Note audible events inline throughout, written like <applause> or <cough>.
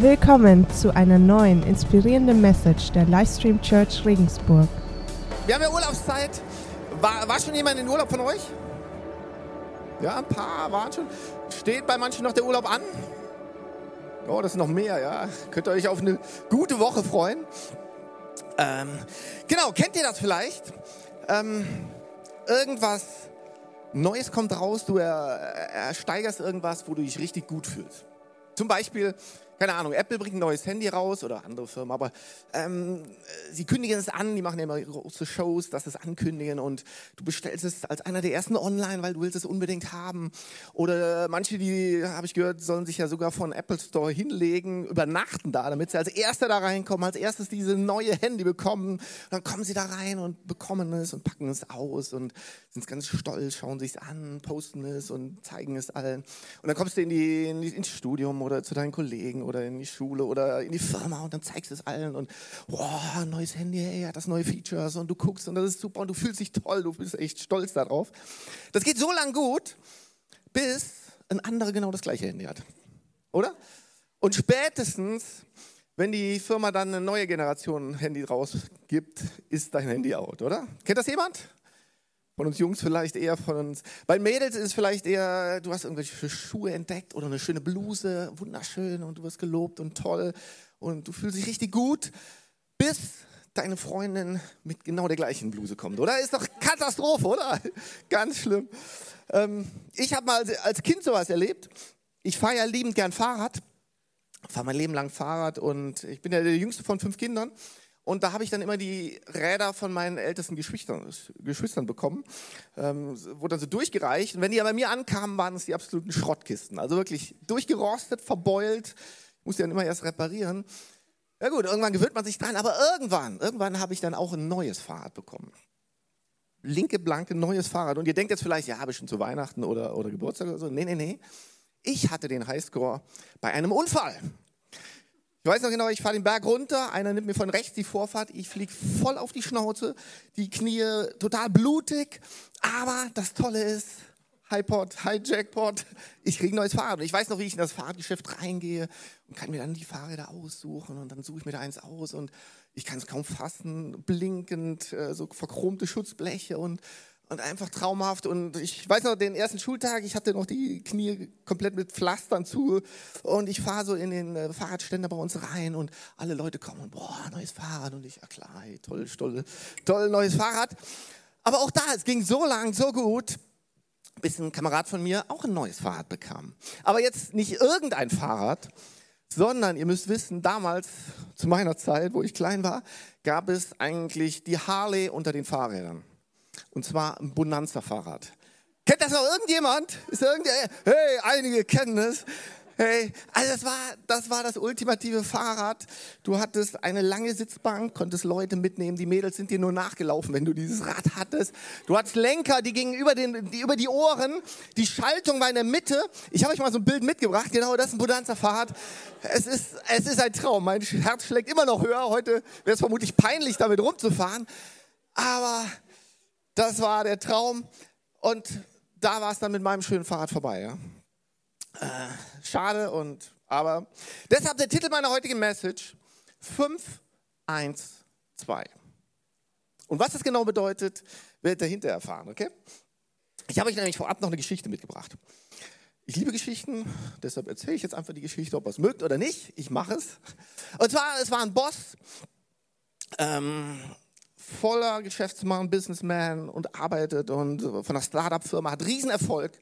Willkommen zu einer neuen inspirierenden Message der Livestream Church Regensburg. Wir haben ja Urlaubszeit. War, war schon jemand in Urlaub von euch? Ja, ein paar waren schon. Steht bei manchen noch der Urlaub an? Oh, das ist noch mehr, ja. Könnt ihr euch auf eine gute Woche freuen. Ähm, genau, kennt ihr das vielleicht? Ähm, irgendwas Neues kommt raus, du ersteigerst irgendwas, wo du dich richtig gut fühlst. Zum Beispiel, keine Ahnung, Apple bringt ein neues Handy raus oder andere Firmen, aber ähm, sie kündigen es an, die machen ja immer große Shows, dass sie es ankündigen und du bestellst es als einer der ersten online, weil du willst es unbedingt haben. Oder manche, die, habe ich gehört, sollen sich ja sogar von Apple Store hinlegen, übernachten da, damit sie als Erster da reinkommen, als erstes diese neue Handy bekommen. Und dann kommen sie da rein und bekommen es und packen es aus und sind ganz stolz, schauen sich es an, posten es und zeigen es allen. Und dann kommst du in die, in die, ins Studium oder zu deinen Kollegen oder in die Schule oder in die Firma und dann zeigst du es allen und wow, neues Handy, hey, hat das neue Features und du guckst und das ist super und du fühlst dich toll, du bist echt stolz darauf. Das geht so lang gut, bis ein anderer genau das gleiche Handy hat. Oder? Und spätestens, wenn die Firma dann eine neue Generation Handy rausgibt, ist dein Handy out, oder? Kennt das jemand? Von uns Jungs vielleicht eher von uns. Bei Mädels ist es vielleicht eher, du hast irgendwelche Schuhe entdeckt oder eine schöne Bluse, wunderschön und du wirst gelobt und toll und du fühlst dich richtig gut, bis deine Freundin mit genau der gleichen Bluse kommt, oder? Ist doch Katastrophe, oder? Ganz schlimm. Ähm, ich habe mal als Kind sowas erlebt. Ich fahre ja liebend gern Fahrrad, fahre mein Leben lang Fahrrad und ich bin ja der jüngste von fünf Kindern. Und da habe ich dann immer die Räder von meinen ältesten Geschwistern, Geschwistern bekommen. Ähm, wurde dann so durchgereicht. Und wenn die bei mir ankamen, waren es die absoluten Schrottkisten. Also wirklich durchgerostet, verbeult. Ich musste dann immer erst reparieren. Ja gut, irgendwann gewöhnt man sich dran. Aber irgendwann, irgendwann habe ich dann auch ein neues Fahrrad bekommen. Linke, blanke, neues Fahrrad. Und ihr denkt jetzt vielleicht, ja, habe ich schon zu Weihnachten oder, oder Geburtstag oder so. Nee, nee, nee. Ich hatte den Highscore bei einem Unfall. Ich weiß noch genau, ich fahre den Berg runter, einer nimmt mir von rechts die Vorfahrt, ich fliege voll auf die Schnauze, die Knie total blutig, aber das Tolle ist, Highpot, High Jackpot, ich kriege ein neues Fahrrad. Und ich weiß noch, wie ich in das Fahrradgeschäft reingehe und kann mir dann die Fahrräder aussuchen und dann suche ich mir da eins aus und ich kann es kaum fassen, blinkend, äh, so verchromte Schutzbleche und und einfach traumhaft. Und ich weiß noch, den ersten Schultag, ich hatte noch die Knie komplett mit Pflastern zu. Und ich fahre so in den äh, Fahrradständer bei uns rein und alle Leute kommen und, boah, neues Fahrrad. Und ich, ja klar, hey, toll, toll, toll, neues Fahrrad. Aber auch da, es ging so lang, so gut, bis ein Kamerad von mir auch ein neues Fahrrad bekam. Aber jetzt nicht irgendein Fahrrad, sondern ihr müsst wissen, damals, zu meiner Zeit, wo ich klein war, gab es eigentlich die Harley unter den Fahrrädern. Und zwar ein Bonanza-Fahrrad. Kennt das noch irgendjemand? Ist irgendjemand? Hey, einige kennen es. Hey, also das war, das war das ultimative Fahrrad. Du hattest eine lange Sitzbank, konntest Leute mitnehmen. Die Mädels sind dir nur nachgelaufen, wenn du dieses Rad hattest. Du hattest Lenker, die gingen über, den, die, über die Ohren. Die Schaltung war in der Mitte. Ich habe euch mal so ein Bild mitgebracht. Genau, das ist ein Bonanza-Fahrrad. Es ist, es ist ein Traum. Mein Herz schlägt immer noch höher. Heute wäre es vermutlich peinlich, damit rumzufahren. Aber das war der Traum. Und da war es dann mit meinem schönen Fahrrad vorbei. Ja? Äh, schade und aber deshalb der Titel meiner heutigen Message 5, 1, 2. Und was das genau bedeutet, werdet ihr hinterher erfahren, okay? Ich habe euch nämlich vorab noch eine Geschichte mitgebracht. Ich liebe Geschichten, deshalb erzähle ich jetzt einfach die Geschichte, ob ihr es mögt oder nicht. Ich mache es. Und zwar, es war ein Boss, ähm, voller Geschäftsmann, Businessman und arbeitet und von einer Startup-Firma, hat Riesenerfolg,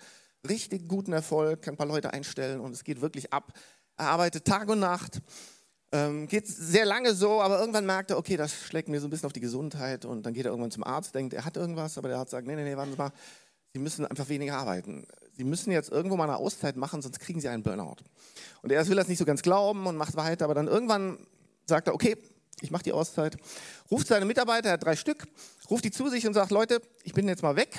richtig guten Erfolg, kann ein paar Leute einstellen und es geht wirklich ab. Er arbeitet Tag und Nacht, ähm, geht sehr lange so, aber irgendwann merkt er, okay, das schlägt mir so ein bisschen auf die Gesundheit und dann geht er irgendwann zum Arzt, denkt, er hat irgendwas, aber der Arzt sagt, nee, nee, nee, warten Sie mal, Sie müssen einfach weniger arbeiten. Sie müssen jetzt irgendwo mal eine Auszeit machen, sonst kriegen Sie einen Burnout. Und er will das nicht so ganz glauben und macht weiter, aber dann irgendwann sagt er, okay, ich mache die Auszeit, ruft seine Mitarbeiter, er hat drei Stück, ruft die zu sich und sagt, Leute, ich bin jetzt mal weg.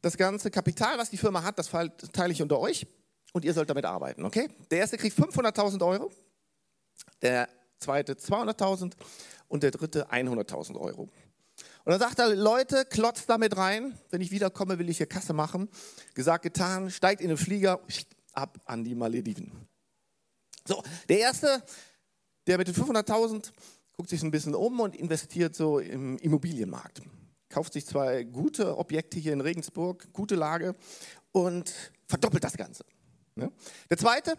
Das ganze Kapital, was die Firma hat, das teile ich unter euch und ihr sollt damit arbeiten, okay? Der erste kriegt 500.000 Euro, der zweite 200.000 und der dritte 100.000 Euro. Und dann sagt er, Leute, klotzt damit rein, wenn ich wiederkomme, will ich hier Kasse machen. Gesagt, getan, steigt in den Flieger, ab an die Malediven. So, der erste, der mit den 500.000 guckt sich ein bisschen um und investiert so im Immobilienmarkt. Kauft sich zwei gute Objekte hier in Regensburg, gute Lage und verdoppelt das Ganze. Ne? Der zweite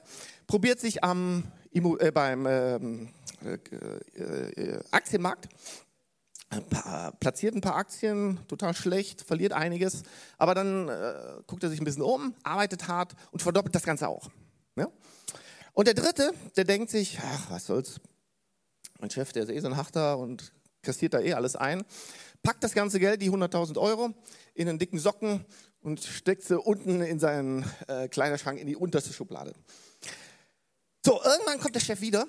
probiert sich am, äh, beim ähm, äh, äh, Aktienmarkt, platziert ein paar Aktien, total schlecht, verliert einiges, aber dann äh, guckt er sich ein bisschen um, arbeitet hart und verdoppelt das Ganze auch. Ne? Und der dritte, der denkt sich, ach, was soll's, mein Chef, der ist eh so ein Hachter und kassiert da eh alles ein, packt das ganze Geld, die 100.000 Euro, in einen dicken Socken und steckt sie unten in seinen äh, Kleiderschrank in die unterste Schublade. So, irgendwann kommt der Chef wieder,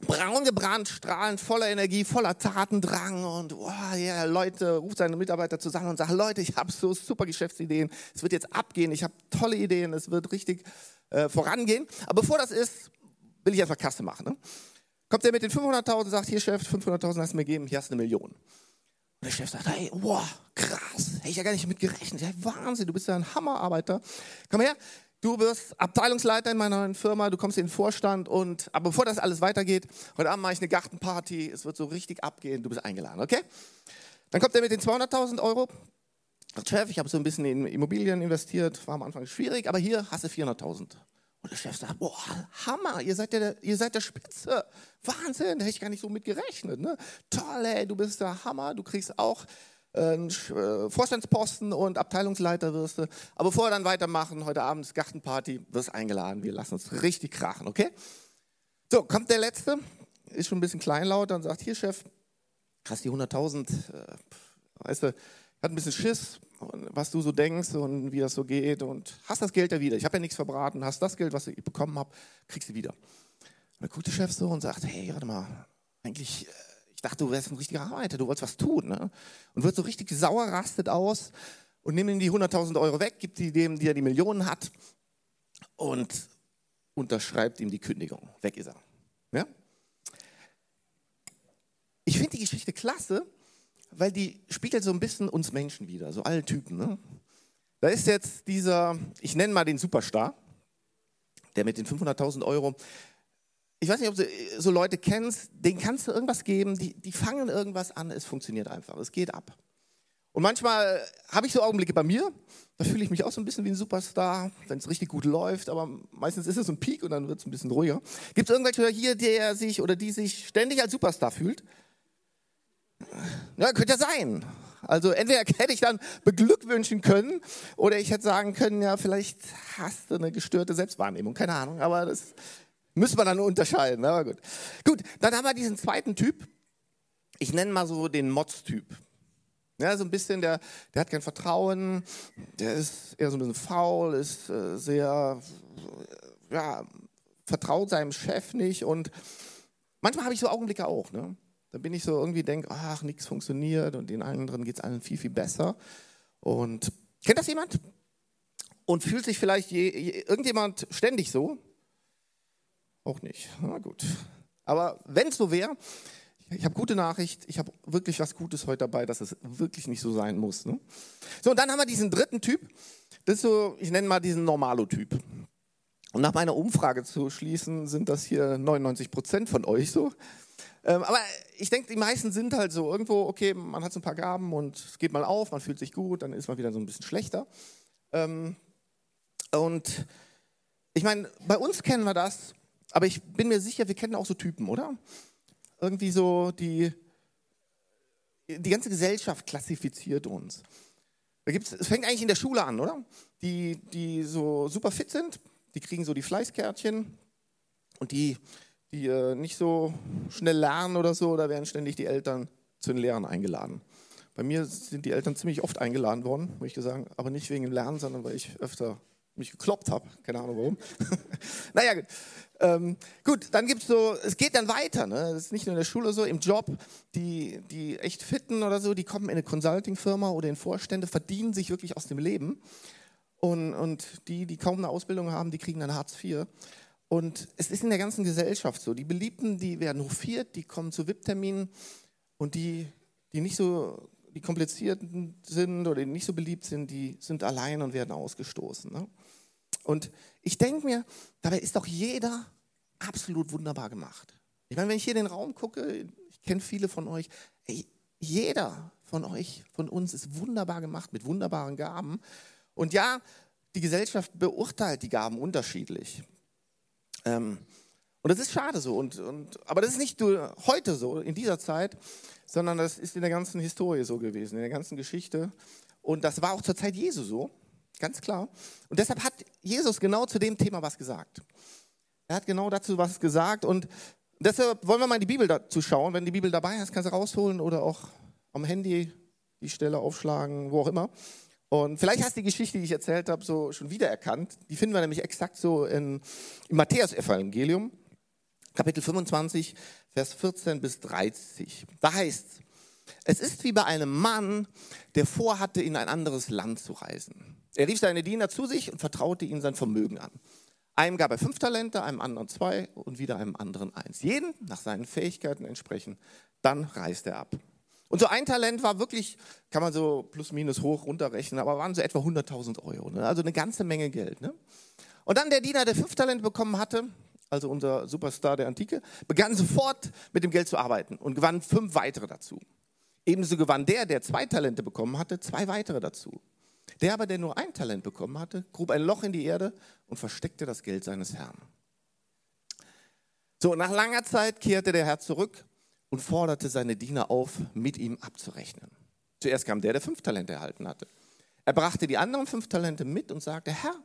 braun gebrannt, strahlend, voller Energie, voller Tatendrang und oh, yeah, Leute, ruft seine Mitarbeiter zusammen und sagt, Leute, ich habe so super Geschäftsideen, es wird jetzt abgehen, ich habe tolle Ideen, es wird richtig äh, vorangehen. Aber bevor das ist, will ich einfach Kasse machen. Ne? Kommt er mit den 500.000 sagt, hier Chef, 500.000 hast du mir gegeben, hier hast du eine Million. Und der Chef sagt, hey, wow, krass, hätte ich ja gar nicht mit gerechnet. Ja, Wahnsinn, du bist ja ein Hammerarbeiter. Komm her, du wirst Abteilungsleiter in meiner neuen Firma, du kommst in den Vorstand und, aber bevor das alles weitergeht, heute Abend mache ich eine Gartenparty, es wird so richtig abgehen, du bist eingeladen, okay? Dann kommt er mit den 200.000 Euro. Chef, ich habe so ein bisschen in Immobilien investiert, war am Anfang schwierig, aber hier hast du 400.000. Und der Chef sagt, boah, Hammer, ihr seid der, ihr seid der Spitze. Wahnsinn, da hätte ich gar nicht so mit gerechnet. Ne? Toll, ey, du bist der Hammer, du kriegst auch einen äh, Vorstandsposten und Abteilungsleiter wirst du. Aber bevor wir dann weitermachen, heute Abend ist Gartenparty, wirst eingeladen, wir lassen uns richtig krachen, okay? So, kommt der Letzte, ist schon ein bisschen kleinlaut und sagt, hier Chef, hast die 100.000, äh, weißt du, hat ein bisschen Schiss, was du so denkst und wie das so geht und hast das Geld ja wieder. Ich habe ja nichts verbraten, hast das Geld, was ich bekommen habe, kriegst du wieder. Und dann guckt der Chef so und sagt, hey, warte mal, eigentlich, äh, ich dachte, du wärst ein richtiger Arbeiter, du wolltest was tun. Ne? Und wird so richtig sauer, rastet aus und nimmt ihm die 100.000 Euro weg, gibt die dem, der die Millionen hat und unterschreibt ihm die Kündigung. Weg ist er. Ja? Ich finde die Geschichte klasse, weil die spiegelt so ein bisschen uns Menschen wieder, so alle Typen. Ne? Da ist jetzt dieser, ich nenne mal den Superstar, der mit den 500.000 Euro, ich weiß nicht, ob du so Leute kennst, denen kannst du irgendwas geben, die, die fangen irgendwas an, es funktioniert einfach, es geht ab. Und manchmal habe ich so Augenblicke bei mir, da fühle ich mich auch so ein bisschen wie ein Superstar, wenn es richtig gut läuft, aber meistens ist es ein Peak und dann wird es ein bisschen ruhiger. Gibt es irgendwelche hier, der sich oder die sich ständig als Superstar fühlt? Ja, könnte ja sein. Also entweder <laughs> hätte ich dann beglückwünschen können oder ich hätte sagen können, ja, vielleicht hast du eine gestörte Selbstwahrnehmung, keine Ahnung, aber das müssen wir dann unterscheiden. Aber gut. Gut, dann haben wir diesen zweiten Typ. Ich nenne mal so den Mods-Typ. Ja, so ein bisschen, der, der hat kein Vertrauen, der ist eher so ein bisschen faul, ist äh, sehr, ja, vertraut seinem Chef nicht und manchmal habe ich so Augenblicke auch, ne? Da bin ich so irgendwie denke, ach, nichts funktioniert und den anderen geht es allen viel, viel besser. Und kennt das jemand? Und fühlt sich vielleicht je, je, irgendjemand ständig so? Auch nicht. Na gut. Aber wenn es so wäre, ich habe gute Nachricht, ich habe wirklich was Gutes heute dabei, dass es wirklich nicht so sein muss. Ne? So, und dann haben wir diesen dritten Typ, das ist so, ich nenne mal diesen Normalo-Typ. Und nach meiner Umfrage zu schließen, sind das hier 99 Prozent von euch so. Ähm, aber ich denke, die meisten sind halt so irgendwo, okay, man hat so ein paar Gaben und es geht mal auf, man fühlt sich gut, dann ist man wieder so ein bisschen schlechter. Ähm, und ich meine, bei uns kennen wir das, aber ich bin mir sicher, wir kennen auch so Typen, oder? Irgendwie so, die, die ganze Gesellschaft klassifiziert uns. Da gibt's, es fängt eigentlich in der Schule an, oder? Die, die so super fit sind, die kriegen so die Fleißkärtchen und die die äh, nicht so schnell lernen oder so, da werden ständig die Eltern zu den Lehrern eingeladen. Bei mir sind die Eltern ziemlich oft eingeladen worden, muss ich sagen, aber nicht wegen dem Lernen, sondern weil ich öfter mich gekloppt habe. Keine Ahnung warum. <laughs> naja, gut. Ähm, gut, dann gibt es so, es geht dann weiter. Ne? Das ist nicht nur in der Schule so, im Job, die, die echt fitten oder so, die kommen in eine Consulting-Firma oder in Vorstände, verdienen sich wirklich aus dem Leben. Und, und die, die kaum eine Ausbildung haben, die kriegen dann Hartz IV. Und es ist in der ganzen Gesellschaft so. Die Beliebten, die werden hofiert, die kommen zu VIP-Terminen und die, die nicht so, die komplizierten sind oder die nicht so beliebt sind, die sind allein und werden ausgestoßen. Ne? Und ich denke mir, dabei ist doch jeder absolut wunderbar gemacht. Ich meine, wenn ich hier in den Raum gucke, ich kenne viele von euch, ey, jeder von euch, von uns ist wunderbar gemacht mit wunderbaren Gaben. Und ja, die Gesellschaft beurteilt die Gaben unterschiedlich. Ähm, und das ist schade so. Und, und, aber das ist nicht nur heute so, in dieser Zeit, sondern das ist in der ganzen Historie so gewesen, in der ganzen Geschichte. Und das war auch zur Zeit Jesu so, ganz klar. Und deshalb hat Jesus genau zu dem Thema was gesagt. Er hat genau dazu was gesagt. Und deshalb wollen wir mal in die Bibel dazu schauen. Wenn die Bibel dabei ist, kannst du rausholen oder auch am Handy die Stelle aufschlagen, wo auch immer. Und vielleicht hast du die Geschichte, die ich erzählt habe, so schon wiedererkannt. Die finden wir nämlich exakt so in, im Matthäus-Evangelium. Kapitel 25, Vers 14 bis 30. Da heißt es, es ist wie bei einem Mann, der vorhatte, in ein anderes Land zu reisen. Er rief seine Diener zu sich und vertraute ihnen sein Vermögen an. Einem gab er fünf Talente, einem anderen zwei und wieder einem anderen eins. Jeden nach seinen Fähigkeiten entsprechend. Dann reiste er ab. Und so ein Talent war wirklich, kann man so plus minus hoch runterrechnen, aber waren so etwa 100.000 Euro. Ne? Also eine ganze Menge Geld. Ne? Und dann der Diener, der fünf Talente bekommen hatte, also unser Superstar der Antike, begann sofort mit dem Geld zu arbeiten und gewann fünf weitere dazu. Ebenso gewann der, der zwei Talente bekommen hatte, zwei weitere dazu. Der aber, der nur ein Talent bekommen hatte, grub ein Loch in die Erde und versteckte das Geld seines Herrn. So, nach langer Zeit kehrte der Herr zurück und forderte seine Diener auf, mit ihm abzurechnen. Zuerst kam der, der fünf Talente erhalten hatte. Er brachte die anderen fünf Talente mit und sagte, Herr,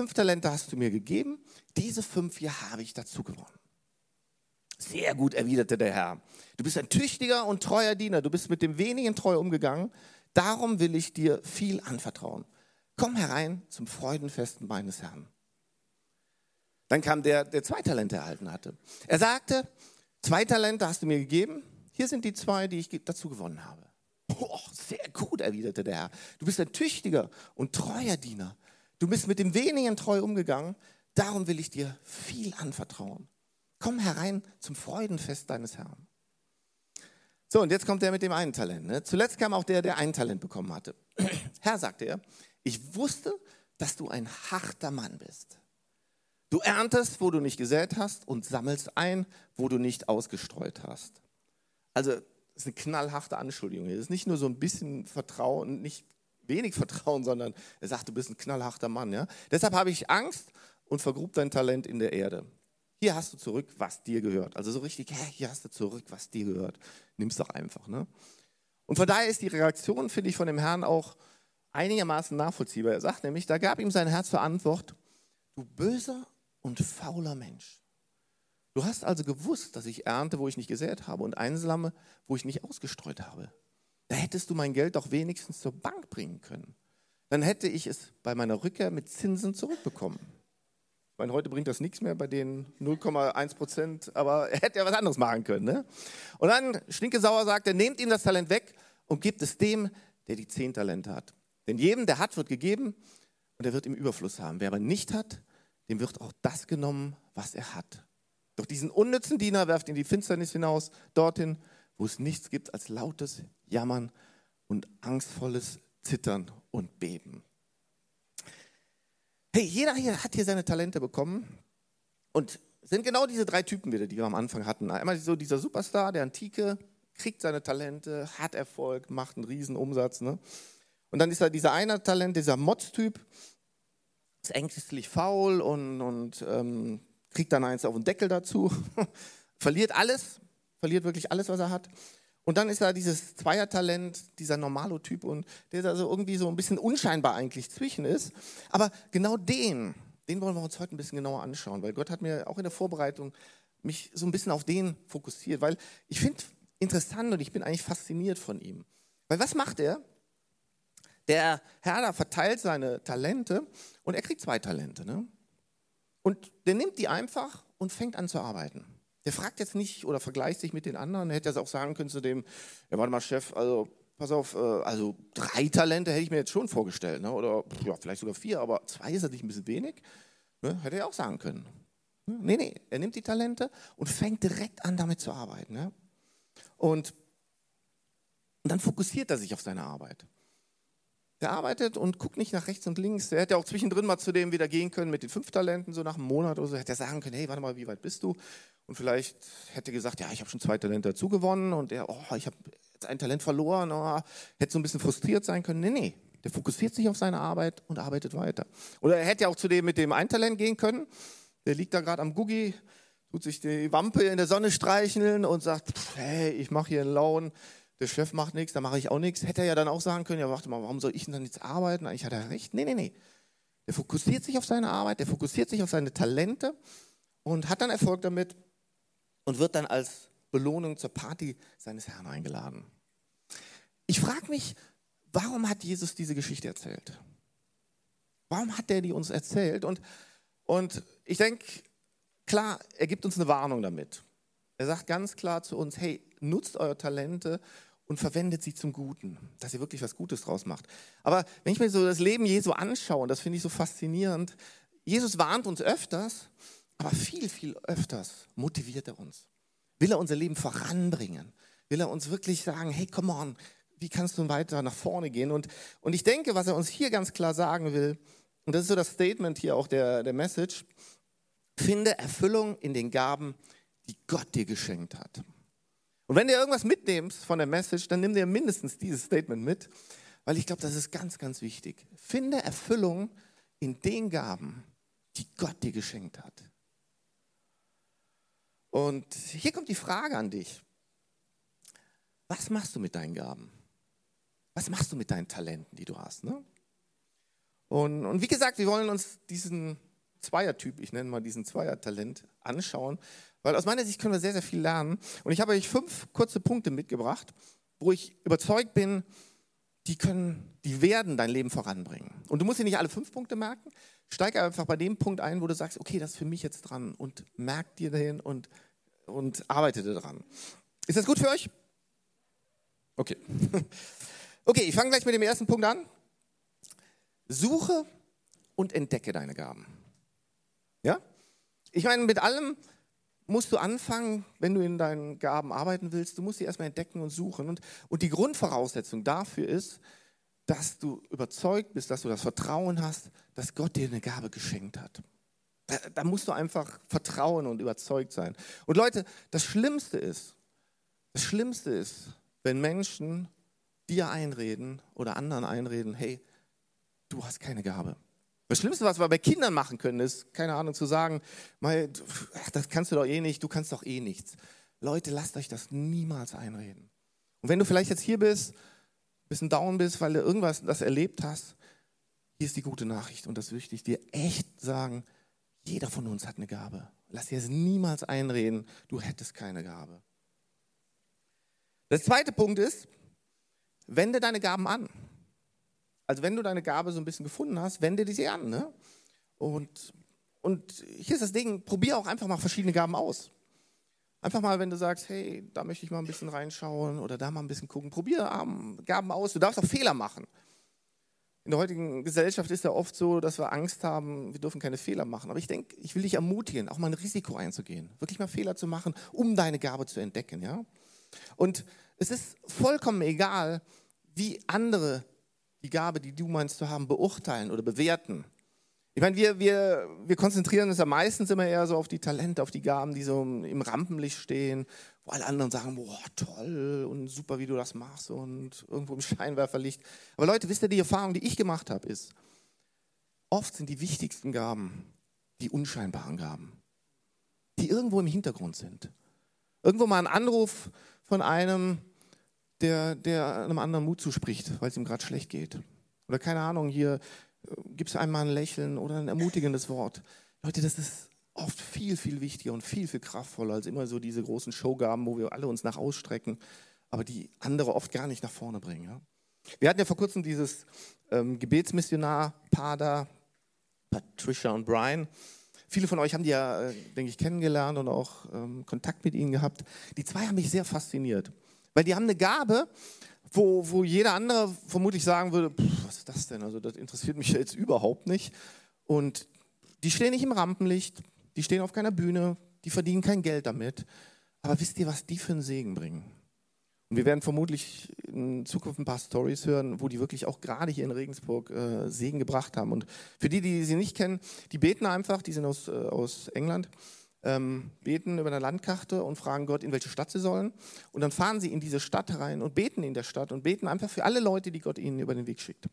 Fünf Talente hast du mir gegeben, diese fünf hier habe ich dazu gewonnen. Sehr gut, erwiderte der Herr. Du bist ein tüchtiger und treuer Diener, du bist mit dem wenigen treu umgegangen, darum will ich dir viel anvertrauen. Komm herein zum Freudenfest meines Herrn. Dann kam der, der zwei Talente erhalten hatte. Er sagte, zwei Talente hast du mir gegeben, hier sind die zwei, die ich dazu gewonnen habe. Oh, sehr gut, erwiderte der Herr. Du bist ein tüchtiger und treuer Diener. Du bist mit dem wenigen treu umgegangen, darum will ich dir viel anvertrauen. Komm herein zum Freudenfest deines Herrn. So, und jetzt kommt der mit dem einen Talent. Ne? Zuletzt kam auch der, der ein Talent bekommen hatte. <clears throat> Herr, sagte er, ich wusste, dass du ein harter Mann bist. Du erntest, wo du nicht gesät hast und sammelst ein, wo du nicht ausgestreut hast. Also, das ist eine knallharte Anschuldigung. Das ist nicht nur so ein bisschen Vertrauen, nicht wenig Vertrauen, sondern er sagt, du bist ein knallharter Mann. Ja? Deshalb habe ich Angst und vergrub dein Talent in der Erde. Hier hast du zurück, was dir gehört. Also so richtig, hey, hier hast du zurück, was dir gehört. Nimm's doch einfach. Ne? Und von daher ist die Reaktion, finde ich, von dem Herrn auch einigermaßen nachvollziehbar. Er sagt nämlich, da gab ihm sein Herz zur Antwort, du böser und fauler Mensch. Du hast also gewusst, dass ich ernte, wo ich nicht gesät habe und einsamme, wo ich nicht ausgestreut habe. Da hättest du mein Geld doch wenigstens zur Bank bringen können. Dann hätte ich es bei meiner Rückkehr mit Zinsen zurückbekommen. Ich meine, heute bringt das nichts mehr bei den 0,1 Prozent, aber er hätte ja was anderes machen können. Ne? Und dann, stinkesauer sagt er, nehmt ihm das Talent weg und gebt es dem, der die zehn Talente hat. Denn jedem, der hat, wird gegeben und er wird im Überfluss haben. Wer aber nicht hat, dem wird auch das genommen, was er hat. Doch diesen unnützen Diener werft in die Finsternis hinaus, dorthin, wo es nichts gibt als lautes Jammern und angstvolles Zittern und Beben. Hey, jeder hier hat hier seine Talente bekommen und sind genau diese drei Typen wieder, die wir am Anfang hatten. Einmal so dieser Superstar der Antike, kriegt seine Talente, hat Erfolg, macht einen riesen Umsatz. Ne? Und dann ist da dieser eine Talent, dieser Mods-Typ, ist ängstlich faul und, und ähm, kriegt dann eins auf den Deckel dazu, <laughs> verliert alles, verliert wirklich alles, was er hat. Und dann ist da dieses Zweiertalent, dieser Normalo-Typ, und der also irgendwie so ein bisschen unscheinbar eigentlich zwischen ist. Aber genau den, den wollen wir uns heute ein bisschen genauer anschauen, weil Gott hat mir auch in der Vorbereitung mich so ein bisschen auf den fokussiert, weil ich finde interessant und ich bin eigentlich fasziniert von ihm. Weil was macht er? Der Herr da verteilt seine Talente und er kriegt zwei Talente. Ne? Und der nimmt die einfach und fängt an zu arbeiten. Der fragt jetzt nicht oder vergleicht sich mit den anderen. Er hätte ja auch sagen können zu dem, ja, warte mal, Chef, also pass auf, äh, also drei Talente hätte ich mir jetzt schon vorgestellt, ne? oder ja, vielleicht sogar vier, aber zwei ist natürlich ein bisschen wenig. Ne? Hätte er auch sagen können. Nee, nee, er nimmt die Talente und fängt direkt an, damit zu arbeiten. Ne? Und, und dann fokussiert er sich auf seine Arbeit. Der arbeitet und guckt nicht nach rechts und links. Der hätte auch zwischendrin mal zu dem wieder gehen können mit den fünf Talenten, so nach einem Monat oder so. Hätte er sagen können, hey, warte mal, wie weit bist du? Und vielleicht hätte er gesagt, ja, ich habe schon zwei Talente dazu gewonnen und er, oh, ich habe jetzt ein Talent verloren, oh, hätte so ein bisschen frustriert sein können. Nee, nee, der fokussiert sich auf seine Arbeit und arbeitet weiter. Oder er hätte ja auch zu dem mit dem ein Talent gehen können. Der liegt da gerade am Guggi, tut sich die Wampe in der Sonne streicheln und sagt, hey, ich mache hier einen Laun der Chef macht nichts, dann mache ich auch nichts. Hätte er ja dann auch sagen können, ja, warte mal, warum soll ich denn dann jetzt arbeiten? Eigentlich hat er recht. Nee, nee, nee. Der fokussiert sich auf seine Arbeit, der fokussiert sich auf seine Talente und hat dann Erfolg damit und wird dann als Belohnung zur Party seines Herrn eingeladen. Ich frage mich, warum hat Jesus diese Geschichte erzählt? Warum hat er die uns erzählt? Und, und ich denke, klar, er gibt uns eine Warnung damit. Er sagt ganz klar zu uns, hey, nutzt eure Talente und verwendet sie zum Guten, dass ihr wirklich was Gutes draus macht. Aber wenn ich mir so das Leben Jesu anschaue, und das finde ich so faszinierend, Jesus warnt uns öfters, aber viel, viel öfters motiviert er uns. Will er unser Leben voranbringen? Will er uns wirklich sagen, hey, come on, wie kannst du weiter nach vorne gehen? Und, und ich denke, was er uns hier ganz klar sagen will, und das ist so das Statement hier auch der, der Message, finde Erfüllung in den Gaben, die Gott dir geschenkt hat. Und wenn du irgendwas mitnimmst von der Message, dann nimm dir mindestens dieses Statement mit, weil ich glaube, das ist ganz, ganz wichtig. Finde Erfüllung in den Gaben, die Gott dir geschenkt hat. Und hier kommt die Frage an dich. Was machst du mit deinen Gaben? Was machst du mit deinen Talenten, die du hast? Ne? Und, und wie gesagt, wir wollen uns diesen Zweiertyp, ich nenne mal diesen Zweiertalent, anschauen. Weil aus meiner Sicht können wir sehr, sehr viel lernen. Und ich habe euch fünf kurze Punkte mitgebracht, wo ich überzeugt bin, die können, die werden dein Leben voranbringen. Und du musst dir nicht alle fünf Punkte merken. Steig einfach bei dem Punkt ein, wo du sagst, okay, das ist für mich jetzt dran und merk dir den und, und arbeite daran. Ist das gut für euch? Okay. <laughs> Okay, ich fange gleich mit dem ersten Punkt an. Suche und entdecke deine Gaben. Ja? Ich meine, mit allem, musst du anfangen, wenn du in deinen Gaben arbeiten willst, du musst sie erstmal entdecken und suchen. Und, und die Grundvoraussetzung dafür ist, dass du überzeugt bist, dass du das Vertrauen hast, dass Gott dir eine Gabe geschenkt hat. Da, da musst du einfach vertrauen und überzeugt sein. Und Leute, das Schlimmste ist, das Schlimmste ist, wenn Menschen dir einreden oder anderen einreden, hey, du hast keine Gabe. Das Schlimmste, was wir bei Kindern machen können, ist, keine Ahnung, zu sagen, mal, das kannst du doch eh nicht, du kannst doch eh nichts. Leute, lasst euch das niemals einreden. Und wenn du vielleicht jetzt hier bist, ein bisschen down bist, weil du irgendwas das erlebt hast, hier ist die gute Nachricht und das möchte ich dir echt sagen, jeder von uns hat eine Gabe. Lass dir es niemals einreden, du hättest keine Gabe. Der zweite Punkt ist, wende deine Gaben an. Also wenn du deine Gabe so ein bisschen gefunden hast, wende die sie an. Ne? Und, und hier ist das Ding, probier auch einfach mal verschiedene Gaben aus. Einfach mal, wenn du sagst, hey, da möchte ich mal ein bisschen reinschauen oder da mal ein bisschen gucken, probier Gaben aus. Du darfst auch Fehler machen. In der heutigen Gesellschaft ist ja oft so, dass wir Angst haben, wir dürfen keine Fehler machen. Aber ich denke, ich will dich ermutigen, auch mal ein Risiko einzugehen, wirklich mal Fehler zu machen, um deine Gabe zu entdecken. Ja? Und es ist vollkommen egal, wie andere die Gabe, die du meinst zu haben, beurteilen oder bewerten. Ich meine, wir, wir, wir konzentrieren uns ja meistens immer eher so auf die Talente, auf die Gaben, die so im Rampenlicht stehen, wo alle anderen sagen, boah, toll und super, wie du das machst und irgendwo im <laughs> Scheinwerferlicht. Aber Leute, wisst ihr, die Erfahrung, die ich gemacht habe, ist, oft sind die wichtigsten Gaben die unscheinbaren Gaben, die irgendwo im Hintergrund sind. Irgendwo mal ein Anruf von einem, der, der einem anderen Mut zuspricht, weil es ihm gerade schlecht geht. Oder keine Ahnung, hier äh, gibt es einmal ein Lächeln oder ein ermutigendes Wort. Leute, das ist oft viel, viel wichtiger und viel, viel kraftvoller als immer so diese großen Showgaben, wo wir alle uns nach ausstrecken, aber die andere oft gar nicht nach vorne bringen. Ja? Wir hatten ja vor kurzem dieses ähm, Gebetsmissionar-Paar da, Patricia und Brian. Viele von euch haben die ja, äh, denke ich, kennengelernt und auch ähm, Kontakt mit ihnen gehabt. Die zwei haben mich sehr fasziniert. Weil die haben eine Gabe, wo, wo jeder andere vermutlich sagen würde, was ist das denn? Also das interessiert mich jetzt überhaupt nicht. Und die stehen nicht im Rampenlicht, die stehen auf keiner Bühne, die verdienen kein Geld damit. Aber wisst ihr, was die für einen Segen bringen? Und wir werden vermutlich in Zukunft ein paar Stories hören, wo die wirklich auch gerade hier in Regensburg äh, Segen gebracht haben. Und für die, die sie nicht kennen, die beten einfach, die sind aus, äh, aus England, ähm, beten über eine Landkarte und fragen Gott, in welche Stadt sie sollen. Und dann fahren sie in diese Stadt rein und beten in der Stadt und beten einfach für alle Leute, die Gott ihnen über den Weg schickt.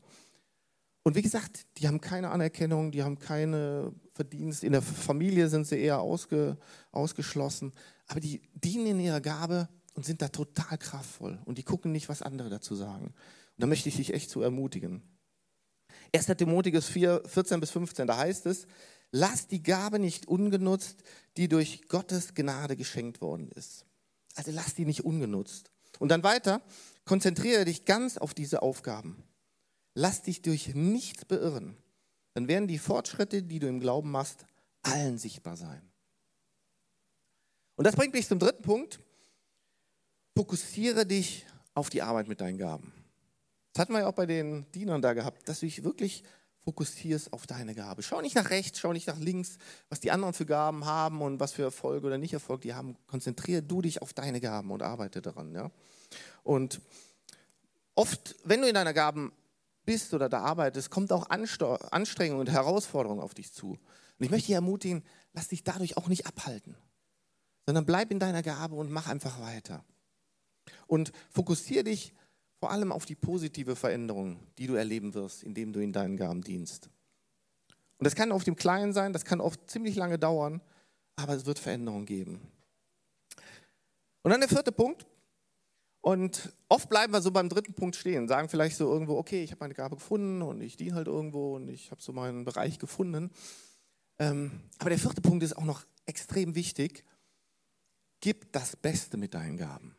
Und wie gesagt, die haben keine Anerkennung, die haben keine Verdienst. In der Familie sind sie eher ausge, ausgeschlossen. Aber die dienen in ihrer Gabe und sind da total kraftvoll. Und die gucken nicht, was andere dazu sagen. Und da möchte ich dich echt zu ermutigen. 1. Timotheus 4, 14 bis 15, da heißt es, lass die Gabe nicht ungenutzt, die durch Gottes Gnade geschenkt worden ist. Also lass die nicht ungenutzt. Und dann weiter, konzentriere dich ganz auf diese Aufgaben. Lass dich durch nichts beirren. Dann werden die Fortschritte, die du im Glauben machst, allen sichtbar sein. Und das bringt mich zum dritten Punkt. Fokussiere dich auf die Arbeit mit deinen Gaben. Das hatten wir ja auch bei den Dienern da gehabt, dass du dich wirklich fokussierst auf deine Gabe. Schau nicht nach rechts, schau nicht nach links, was die anderen für Gaben haben und was für Erfolg oder nicht Erfolg die haben. Konzentriere du dich auf deine Gaben und arbeite daran. Ja? Und oft, wenn du in deiner Gaben bist oder da arbeitest, kommt auch Anstrengung und Herausforderung auf dich zu. Und ich möchte dich ermutigen, lass dich dadurch auch nicht abhalten, sondern bleib in deiner Gabe und mach einfach weiter. Und fokussiere dich vor allem auf die positive Veränderung, die du erleben wirst, indem du in deinen Gaben dienst. Und das kann auf dem Kleinen sein, das kann oft ziemlich lange dauern, aber es wird Veränderung geben. Und dann der vierte Punkt. Und oft bleiben wir so beim dritten Punkt stehen, sagen vielleicht so irgendwo, okay, ich habe meine Gabe gefunden und ich diene halt irgendwo und ich habe so meinen Bereich gefunden. Ähm, aber der vierte Punkt ist auch noch extrem wichtig. Gib das Beste mit deinen Gaben.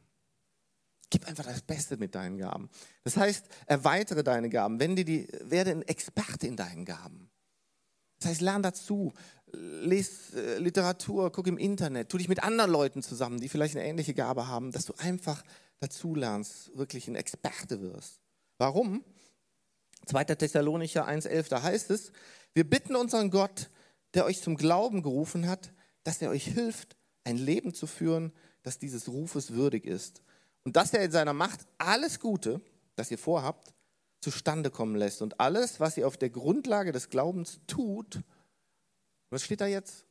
Gib einfach das Beste mit deinen Gaben. Das heißt, erweitere deine Gaben. Wende die, werde ein Experte in deinen Gaben. Das heißt, lern dazu, lese äh, Literatur, guck im Internet, tu dich mit anderen Leuten zusammen, die vielleicht eine ähnliche Gabe haben, dass du einfach dazu lernst, wirklich ein Experte wirst. Warum? 2. Thessalonicher 1,11, da heißt es, wir bitten unseren Gott, der euch zum Glauben gerufen hat, dass er euch hilft, ein Leben zu führen, das dieses Rufes würdig ist und dass er in seiner Macht alles Gute, das ihr vorhabt, zustande kommen lässt und alles, was ihr auf der Grundlage des Glaubens tut, was steht da jetzt?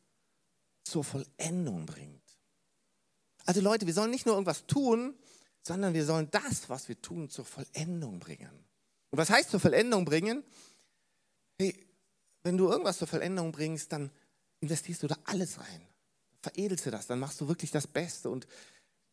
Zur Vollendung bringt. Also Leute, wir sollen nicht nur irgendwas tun, sondern wir sollen das, was wir tun, zur Vollendung bringen. Und was heißt zur Vollendung bringen? Hey, wenn du irgendwas zur Vollendung bringst, dann investierst du da alles rein. Veredelst du das, dann machst du wirklich das Beste und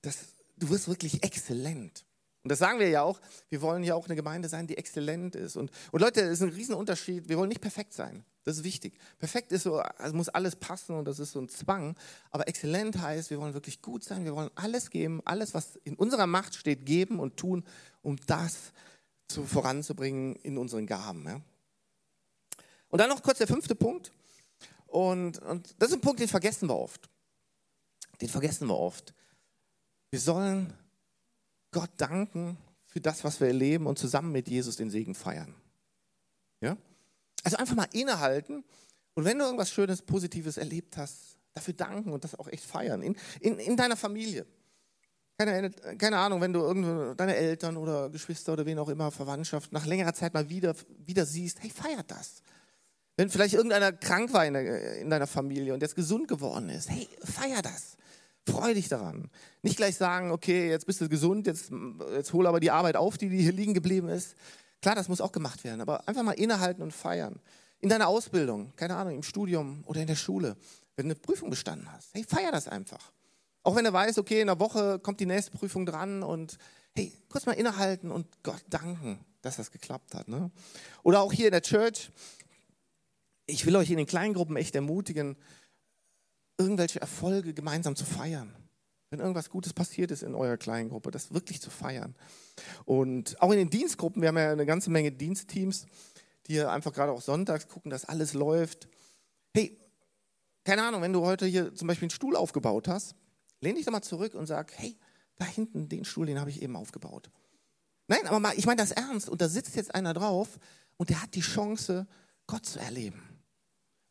das du wirst wirklich exzellent. Und das sagen wir ja auch, wir wollen ja auch eine Gemeinde sein, die exzellent ist. Und, und Leute, es ist ein Riesenunterschied, wir wollen nicht perfekt sein. Das ist wichtig. Perfekt ist so, es muss alles passen und das ist so ein Zwang. Aber exzellent heißt, wir wollen wirklich gut sein, wir wollen alles geben, alles, was in unserer Macht steht, geben und tun, um das zu, voranzubringen in unseren Gaben. Ja? Und dann noch kurz der fünfte Punkt. Und, und das ist ein Punkt, den vergessen wir oft. Den vergessen wir oft. Wir sollen Gott danken für das, was wir erleben und zusammen mit Jesus den Segen feiern. Ja? Also einfach mal innehalten und wenn du irgendwas Schönes, Positives erlebt hast, dafür danken und das auch echt feiern. In, in, in deiner Familie. Keine, keine Ahnung, wenn du irgendwo deine Eltern oder Geschwister oder wen auch immer, Verwandtschaft, nach längerer Zeit mal wieder, wieder siehst, hey, feiert das. Wenn vielleicht irgendeiner krank war in, in deiner Familie und jetzt gesund geworden ist, hey, feier das. Freu dich daran. Nicht gleich sagen, okay, jetzt bist du gesund, jetzt, jetzt hol aber die Arbeit auf, die, hier liegen geblieben ist. Klar, das muss auch gemacht werden, aber einfach mal innehalten und feiern. In deiner Ausbildung, keine Ahnung, im Studium oder in der Schule, wenn du eine Prüfung bestanden hast, hey, feier das einfach. Auch wenn du weißt, okay, in der Woche kommt die nächste Prüfung dran und hey, kurz mal innehalten und Gott danken, dass das geklappt hat. Ne? Oder auch hier in der Church, ich will euch in den Kleingruppen echt ermutigen, irgendwelche Erfolge gemeinsam zu feiern. Wenn irgendwas Gutes passiert ist in eurer Kleingruppe, das wirklich zu feiern. Und auch in den Dienstgruppen, wir haben ja eine ganze Menge Dienstteams, die einfach gerade auch sonntags gucken, dass alles läuft. Hey, keine Ahnung, wenn du heute hier zum Beispiel einen Stuhl aufgebaut hast, lehn dich doch mal zurück und sag, hey, da hinten den Stuhl, den habe ich eben aufgebaut. Nein, aber mal, ich meine das ernst. Und da sitzt jetzt einer drauf und der hat die Chance, Gott zu erleben.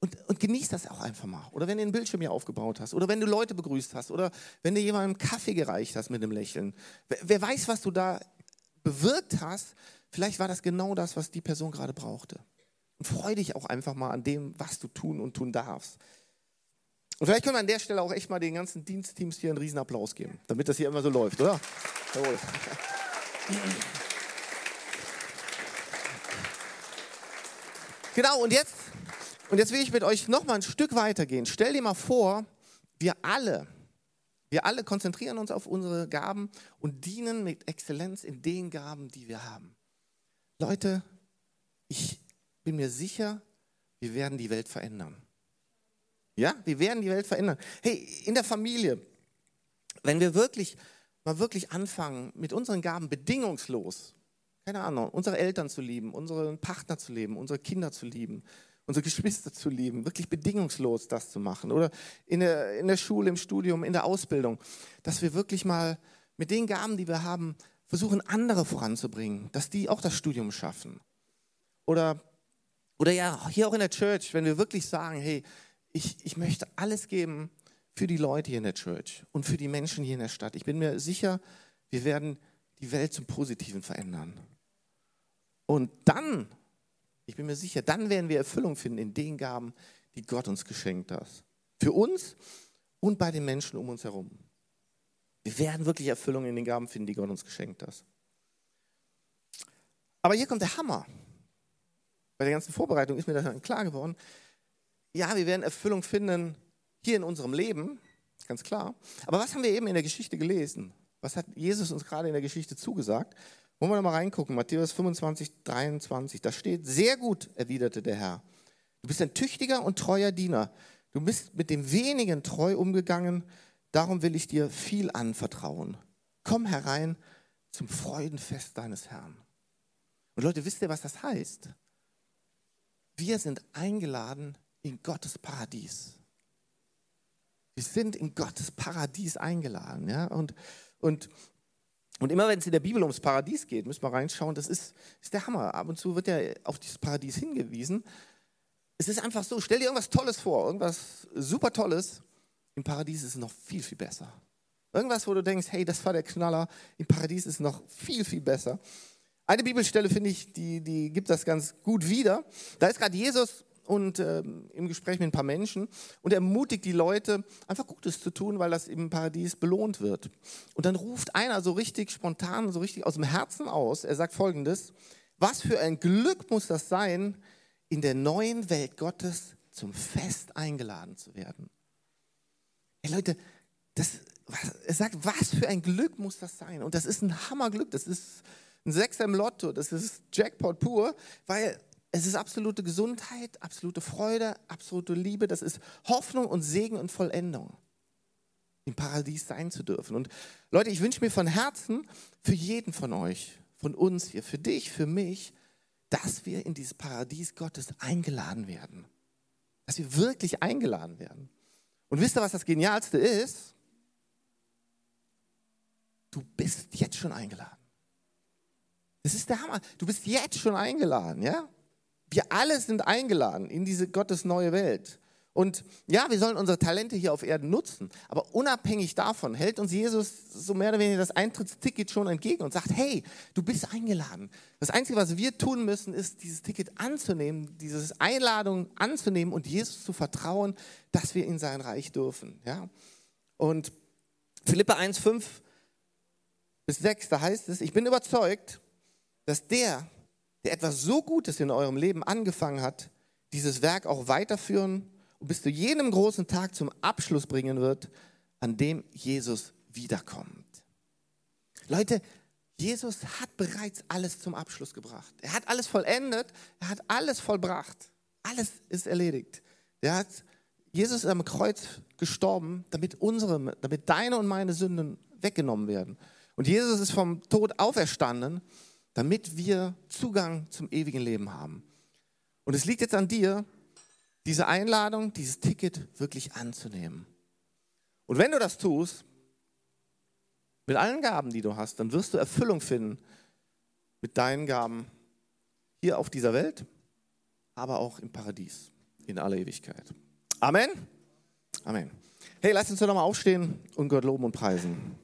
Und, und genieß das auch einfach mal. Oder wenn du einen Bildschirm hier aufgebaut hast. Oder wenn du Leute begrüßt hast. Oder wenn du jemandem Kaffee gereicht hast mit einem Lächeln. Wer, wer weiß, was du da bewirkt hast. Vielleicht war das genau das, was die Person gerade brauchte. Und freu dich auch einfach mal an dem, was du tun und tun darfst. Und vielleicht können wir an der Stelle auch echt mal den ganzen Dienstteams hier einen riesen Applaus geben, damit das hier immer so läuft, oder? Jawohl. Genau, und jetzt, und jetzt will ich mit euch noch mal ein Stück weitergehen. Stell dir mal vor, wir alle, wir alle konzentrieren uns auf unsere Gaben und dienen mit Exzellenz in den Gaben, die wir haben. Leute, ich bin mir sicher, wir werden die Welt verändern. Ja, wir werden die Welt verändern. Hey, in der Familie, wenn wir wirklich mal wirklich anfangen, mit unseren Gaben bedingungslos, keine Ahnung, unsere Eltern zu lieben, unseren Partner zu lieben, unsere Kinder zu lieben, unsere Geschwister zu lieben, wirklich bedingungslos das zu machen. Oder in der, in der Schule, im Studium, in der Ausbildung, dass wir wirklich mal mit den Gaben, die wir haben, versuchen, andere voranzubringen, dass die auch das Studium schaffen. Oder, oder ja, hier auch in der Church, wenn wir wirklich sagen, hey, ich, ich möchte alles geben für die Leute hier in der Church und für die Menschen hier in der Stadt. Ich bin mir sicher, wir werden die Welt zum Positiven verändern. Und dann, ich bin mir sicher, dann werden wir Erfüllung finden in den Gaben, die Gott uns geschenkt hat. Für uns und bei den Menschen um uns herum. Wir werden wirklich Erfüllung in den Gaben finden, die Gott uns geschenkt hat. Aber hier kommt der Hammer. Bei der ganzen Vorbereitung ist mir das klar geworden ja, wir werden Erfüllung finden hier in unserem Leben, ganz klar. Aber was haben wir eben in der Geschichte gelesen? Was hat Jesus uns gerade in der Geschichte zugesagt? Wollen wir da mal reingucken, Matthäus 25, 23. Da steht, sehr gut, erwiderte der Herr. Du bist ein tüchtiger und treuer Diener. Du bist mit dem wenigen treu umgegangen, darum will ich dir viel anvertrauen. Komm herein zum Freudenfest deines Herrn. Und Leute, wisst ihr, was das heißt? Wir sind eingeladen in Gottes Paradies. Wir sind in Gottes Paradies eingeladen. Ja? Und, und, und immer wenn es in der Bibel ums Paradies geht, müssen wir reinschauen, das ist, ist der Hammer. Ab und zu wird ja auf dieses Paradies hingewiesen. Es ist einfach so, stell dir irgendwas Tolles vor, irgendwas super Tolles. Im Paradies ist es noch viel, viel besser. Irgendwas, wo du denkst, hey, das war der Knaller. Im Paradies ist es noch viel, viel besser. Eine Bibelstelle, finde ich, die, die gibt das ganz gut wieder. Da ist gerade Jesus und äh, im Gespräch mit ein paar Menschen und er ermutigt die Leute, einfach Gutes zu tun, weil das im Paradies belohnt wird. Und dann ruft einer so richtig spontan, so richtig aus dem Herzen aus, er sagt folgendes, was für ein Glück muss das sein, in der neuen Welt Gottes zum Fest eingeladen zu werden. Hey Leute, das, was, er sagt, was für ein Glück muss das sein? Und das ist ein Hammerglück, das ist ein Sechser im Lotto, das ist Jackpot pur, weil es ist absolute Gesundheit, absolute Freude, absolute Liebe. Das ist Hoffnung und Segen und Vollendung, im Paradies sein zu dürfen. Und Leute, ich wünsche mir von Herzen für jeden von euch, von uns hier, für dich, für mich, dass wir in dieses Paradies Gottes eingeladen werden. Dass wir wirklich eingeladen werden. Und wisst ihr, was das Genialste ist? Du bist jetzt schon eingeladen. Das ist der Hammer. Du bist jetzt schon eingeladen, ja? Wir alle sind eingeladen in diese Gottes neue Welt. Und ja, wir sollen unsere Talente hier auf Erden nutzen. Aber unabhängig davon hält uns Jesus so mehr oder weniger das Eintrittsticket schon entgegen und sagt, hey, du bist eingeladen. Das Einzige, was wir tun müssen, ist, dieses Ticket anzunehmen, diese Einladung anzunehmen und Jesus zu vertrauen, dass wir in sein Reich dürfen. Ja? Und Philippa 1, 5 bis 6, da heißt es, ich bin überzeugt, dass der, der etwas so Gutes in eurem Leben angefangen hat, dieses Werk auch weiterführen und bis zu jenem großen Tag zum Abschluss bringen wird, an dem Jesus wiederkommt. Leute, Jesus hat bereits alles zum Abschluss gebracht. Er hat alles vollendet, er hat alles vollbracht. Alles ist erledigt. Er hat, Jesus ist am Kreuz gestorben, damit unsere, damit deine und meine Sünden weggenommen werden. Und Jesus ist vom Tod auferstanden damit wir Zugang zum ewigen Leben haben. Und es liegt jetzt an dir, diese Einladung, dieses Ticket wirklich anzunehmen. Und wenn du das tust, mit allen Gaben, die du hast, dann wirst du Erfüllung finden mit deinen Gaben hier auf dieser Welt, aber auch im Paradies. in aller Ewigkeit. Amen. Amen. Hey, lass uns doch nochmal aufstehen und Gott loben und preisen.